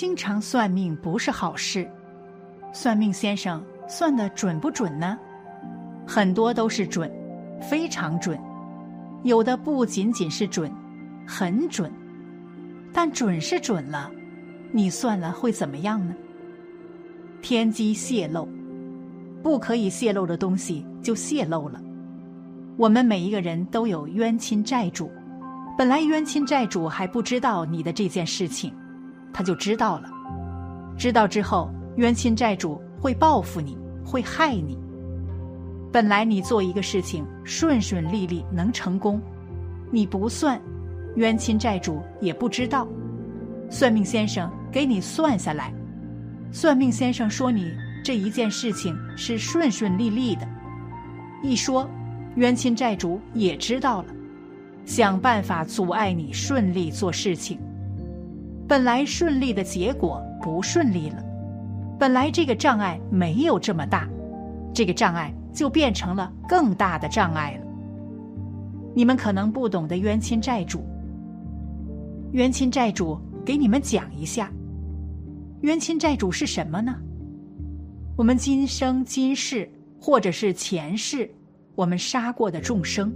经常算命不是好事。算命先生算的准不准呢？很多都是准，非常准。有的不仅仅是准，很准。但准是准了，你算了会怎么样呢？天机泄露，不可以泄露的东西就泄露了。我们每一个人都有冤亲债主，本来冤亲债主还不知道你的这件事情，他就知道了。知道之后，冤亲债主会报复你，会害你。本来你做一个事情顺顺利利能成功，你不算，冤亲债主也不知道。算命先生给你算下来。算命先生说：“你这一件事情是顺顺利利的。”一说，冤亲债主也知道了，想办法阻碍你顺利做事情。本来顺利的结果不顺利了，本来这个障碍没有这么大，这个障碍就变成了更大的障碍了。你们可能不懂得冤亲债主，冤亲债主给你们讲一下。冤亲债主是什么呢？我们今生今世，或者是前世，我们杀过的众生，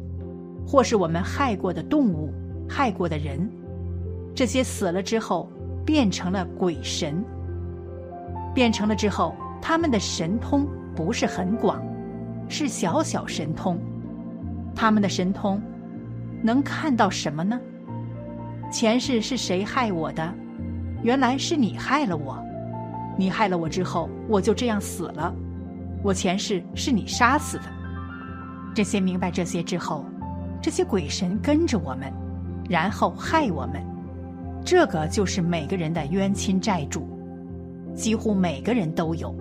或是我们害过的动物、害过的人，这些死了之后变成了鬼神。变成了之后，他们的神通不是很广，是小小神通。他们的神通能看到什么呢？前世是谁害我的？原来是你害了我，你害了我之后，我就这样死了。我前世是你杀死的。这些明白这些之后，这些鬼神跟着我们，然后害我们。这个就是每个人的冤亲债主，几乎每个人都有。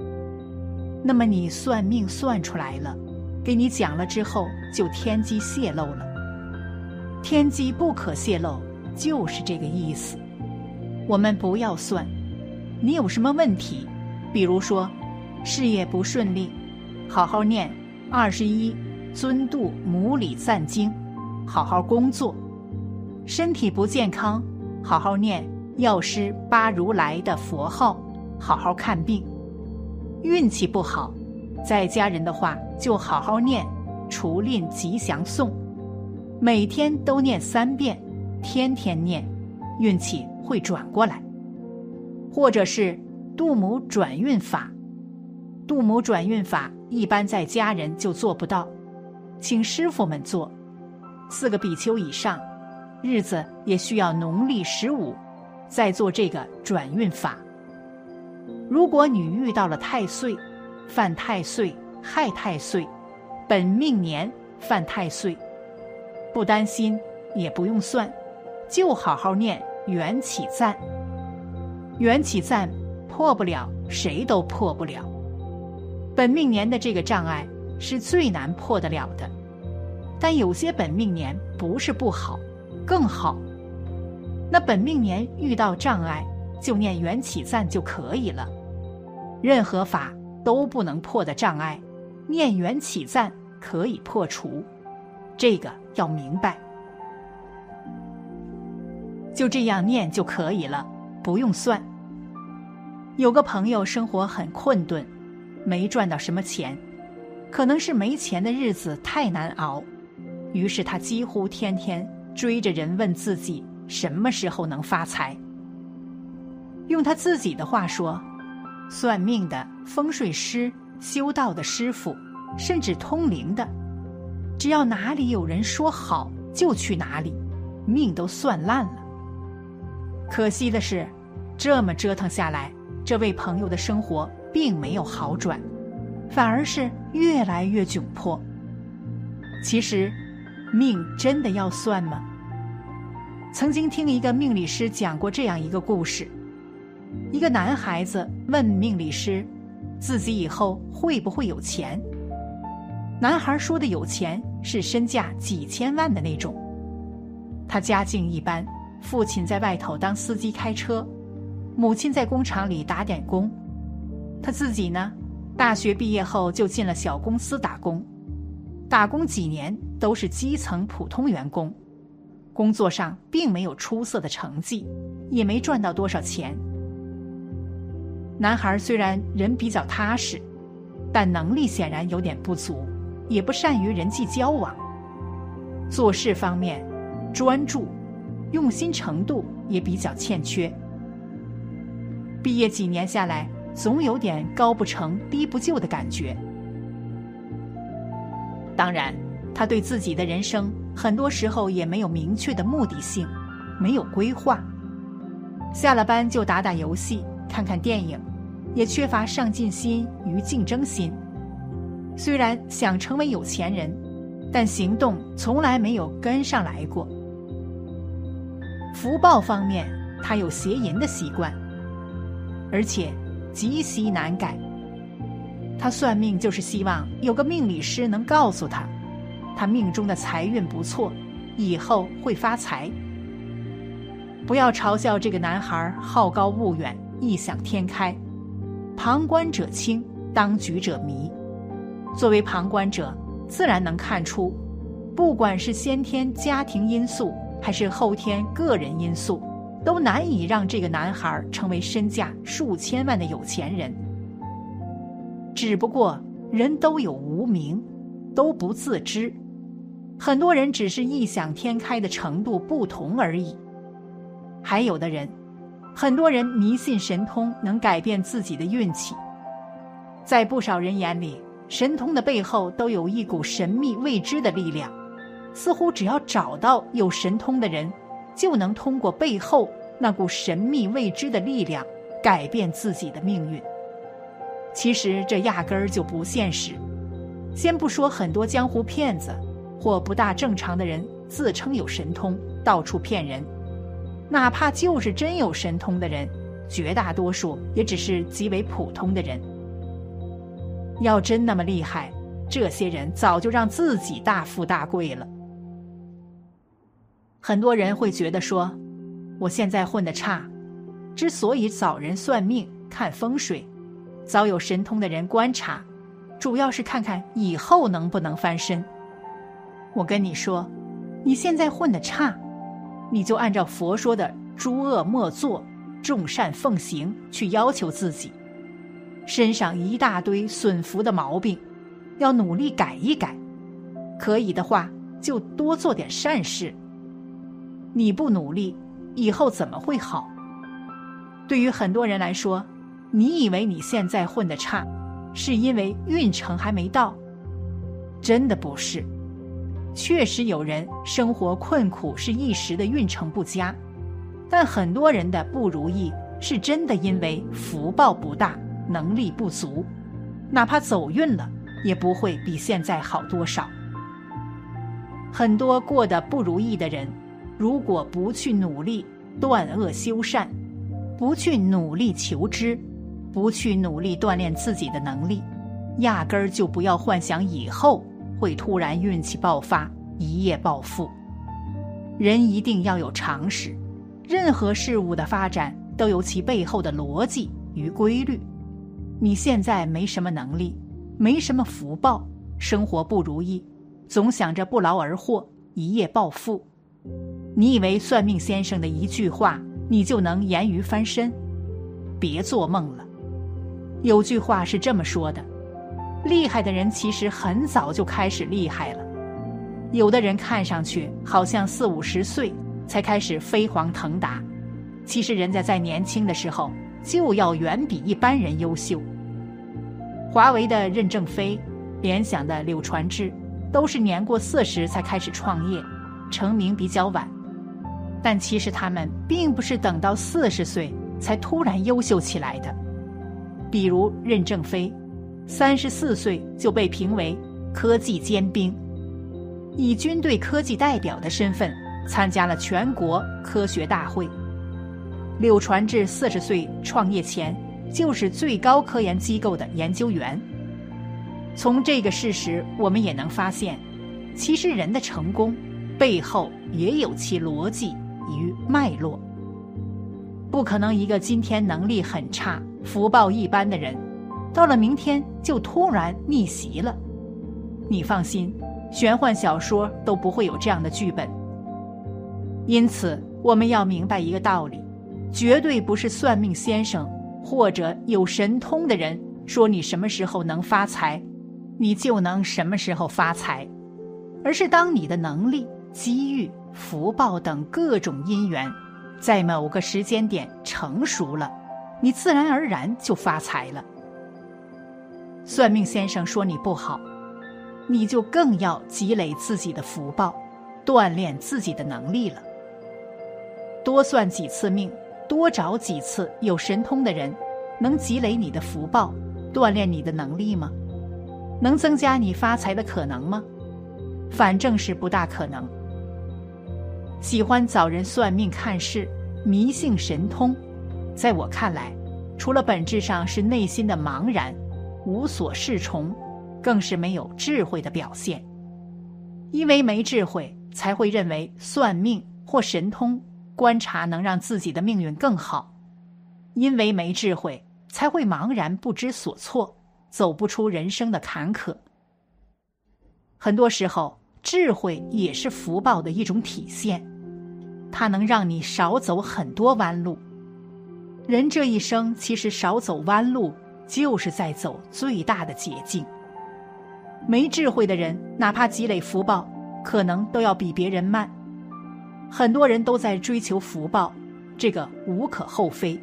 那么你算命算出来了，给你讲了之后，就天机泄露了。天机不可泄露，就是这个意思。我们不要算，你有什么问题？比如说，事业不顺利，好好念二十一尊度母礼赞经，好好工作；身体不健康，好好念药师八如来的佛号，好好看病；运气不好，在家人的话就好好念除令吉祥颂，每天都念三遍，天天念，运气。会转过来，或者是度母转运法。度母转运法一般在家人就做不到，请师傅们做。四个比丘以上，日子也需要农历十五，再做这个转运法。如果你遇到了太岁，犯太岁、害太岁，本命年犯太岁，不担心，也不用算，就好好念。缘起赞，缘起赞破不了，谁都破不了。本命年的这个障碍是最难破得了的，但有些本命年不是不好，更好。那本命年遇到障碍，就念缘起赞就可以了。任何法都不能破的障碍，念缘起赞可以破除。这个要明白。就这样念就可以了，不用算。有个朋友生活很困顿，没赚到什么钱，可能是没钱的日子太难熬，于是他几乎天天追着人问自己什么时候能发财。用他自己的话说：“算命的、风水师、修道的师傅，甚至通灵的，只要哪里有人说好，就去哪里，命都算烂了。”可惜的是，这么折腾下来，这位朋友的生活并没有好转，反而是越来越窘迫。其实，命真的要算吗？曾经听一个命理师讲过这样一个故事：一个男孩子问命理师，自己以后会不会有钱？男孩说的有钱是身价几千万的那种，他家境一般。父亲在外头当司机开车，母亲在工厂里打点工，他自己呢，大学毕业后就进了小公司打工，打工几年都是基层普通员工，工作上并没有出色的成绩，也没赚到多少钱。男孩虽然人比较踏实，但能力显然有点不足，也不善于人际交往。做事方面，专注、用心程度也比较欠缺。毕业几年下来，总有点高不成低不就的感觉。当然，他对自己的人生很多时候也没有明确的目的性，没有规划。下了班就打打游戏。看看电影，也缺乏上进心与竞争心。虽然想成为有钱人，但行动从来没有跟上来过。福报方面，他有邪淫的习惯，而且极其难改。他算命就是希望有个命理师能告诉他，他命中的财运不错，以后会发财。不要嘲笑这个男孩好高骛远。异想天开，旁观者清，当局者迷。作为旁观者，自然能看出，不管是先天家庭因素，还是后天个人因素，都难以让这个男孩成为身价数千万的有钱人。只不过人都有无名，都不自知，很多人只是异想天开的程度不同而已。还有的人。很多人迷信神通能改变自己的运气，在不少人眼里，神通的背后都有一股神秘未知的力量，似乎只要找到有神通的人，就能通过背后那股神秘未知的力量改变自己的命运。其实这压根儿就不现实。先不说很多江湖骗子或不大正常的人自称有神通，到处骗人。哪怕就是真有神通的人，绝大多数也只是极为普通的人。要真那么厉害，这些人早就让自己大富大贵了。很多人会觉得说，我现在混的差，之所以找人算命、看风水，早有神通的人观察，主要是看看以后能不能翻身。我跟你说，你现在混的差。你就按照佛说的“诸恶莫作，众善奉行”去要求自己，身上一大堆损福的毛病，要努力改一改。可以的话，就多做点善事。你不努力，以后怎么会好？对于很多人来说，你以为你现在混得差，是因为运程还没到，真的不是。确实有人生活困苦是一时的运程不佳，但很多人的不如意是真的因为福报不大，能力不足，哪怕走运了，也不会比现在好多少。很多过得不如意的人，如果不去努力断恶修善，不去努力求知，不去努力锻炼自己的能力，压根儿就不要幻想以后。会突然运气爆发，一夜暴富。人一定要有常识，任何事物的发展都有其背后的逻辑与规律。你现在没什么能力，没什么福报，生活不如意，总想着不劳而获，一夜暴富。你以为算命先生的一句话，你就能咸鱼翻身？别做梦了。有句话是这么说的。厉害的人其实很早就开始厉害了，有的人看上去好像四五十岁才开始飞黄腾达，其实人家在年轻的时候就要远比一般人优秀。华为的任正非、联想的柳传志，都是年过四十才开始创业，成名比较晚，但其实他们并不是等到四十岁才突然优秀起来的，比如任正非。三十四岁就被评为科技尖兵，以军队科技代表的身份参加了全国科学大会。柳传志四十岁创业前就是最高科研机构的研究员。从这个事实，我们也能发现，其实人的成功背后也有其逻辑与脉络。不可能一个今天能力很差、福报一般的人。到了明天就突然逆袭了，你放心，玄幻小说都不会有这样的剧本。因此，我们要明白一个道理：绝对不是算命先生或者有神通的人说你什么时候能发财，你就能什么时候发财，而是当你的能力、机遇、福报等各种因缘，在某个时间点成熟了，你自然而然就发财了。算命先生说你不好，你就更要积累自己的福报，锻炼自己的能力了。多算几次命，多找几次有神通的人，能积累你的福报，锻炼你的能力吗？能增加你发财的可能吗？反正是不大可能。喜欢找人算命看事，迷信神通，在我看来，除了本质上是内心的茫然。无所适从，更是没有智慧的表现。因为没智慧，才会认为算命或神通观察能让自己的命运更好；因为没智慧，才会茫然不知所措，走不出人生的坎坷。很多时候，智慧也是福报的一种体现，它能让你少走很多弯路。人这一生，其实少走弯路。就是在走最大的捷径。没智慧的人，哪怕积累福报，可能都要比别人慢。很多人都在追求福报，这个无可厚非。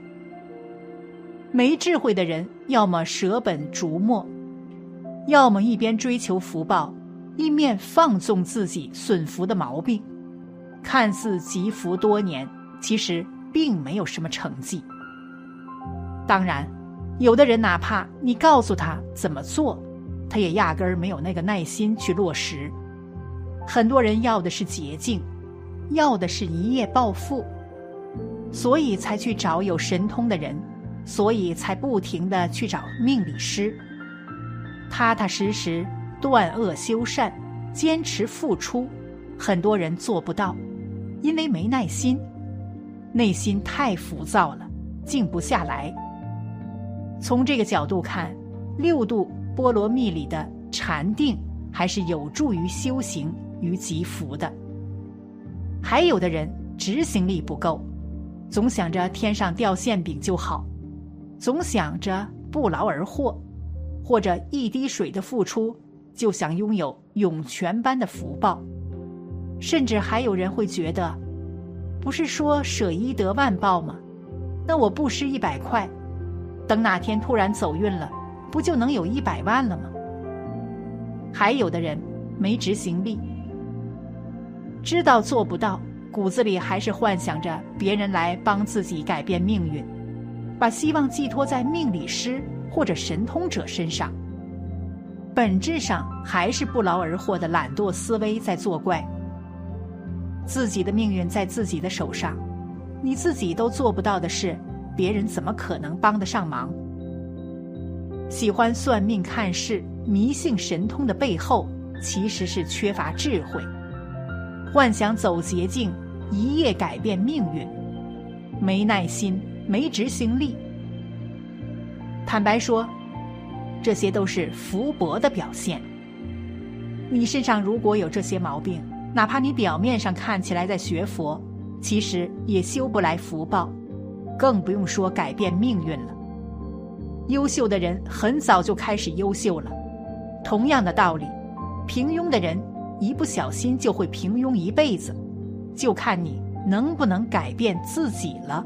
没智慧的人，要么舍本逐末，要么一边追求福报，一面放纵自己损福的毛病，看似积福多年，其实并没有什么成绩。当然。有的人哪怕你告诉他怎么做，他也压根儿没有那个耐心去落实。很多人要的是捷径，要的是一夜暴富，所以才去找有神通的人，所以才不停的去找命理师。踏踏实实断恶修善，坚持付出，很多人做不到，因为没耐心，内心太浮躁了，静不下来。从这个角度看，六度波罗蜜里的禅定还是有助于修行与积福的。还有的人执行力不够，总想着天上掉馅饼就好，总想着不劳而获，或者一滴水的付出就想拥有涌泉般的福报，甚至还有人会觉得，不是说舍一得万报吗？那我布施一百块。等哪天突然走运了，不就能有一百万了吗？还有的人没执行力，知道做不到，骨子里还是幻想着别人来帮自己改变命运，把希望寄托在命理师或者神通者身上。本质上还是不劳而获的懒惰思维在作怪。自己的命运在自己的手上，你自己都做不到的事。别人怎么可能帮得上忙？喜欢算命看事、迷信神通的背后，其实是缺乏智慧，幻想走捷径，一夜改变命运，没耐心，没执行力。坦白说，这些都是福薄的表现。你身上如果有这些毛病，哪怕你表面上看起来在学佛，其实也修不来福报。更不用说改变命运了。优秀的人很早就开始优秀了，同样的道理，平庸的人一不小心就会平庸一辈子，就看你能不能改变自己了。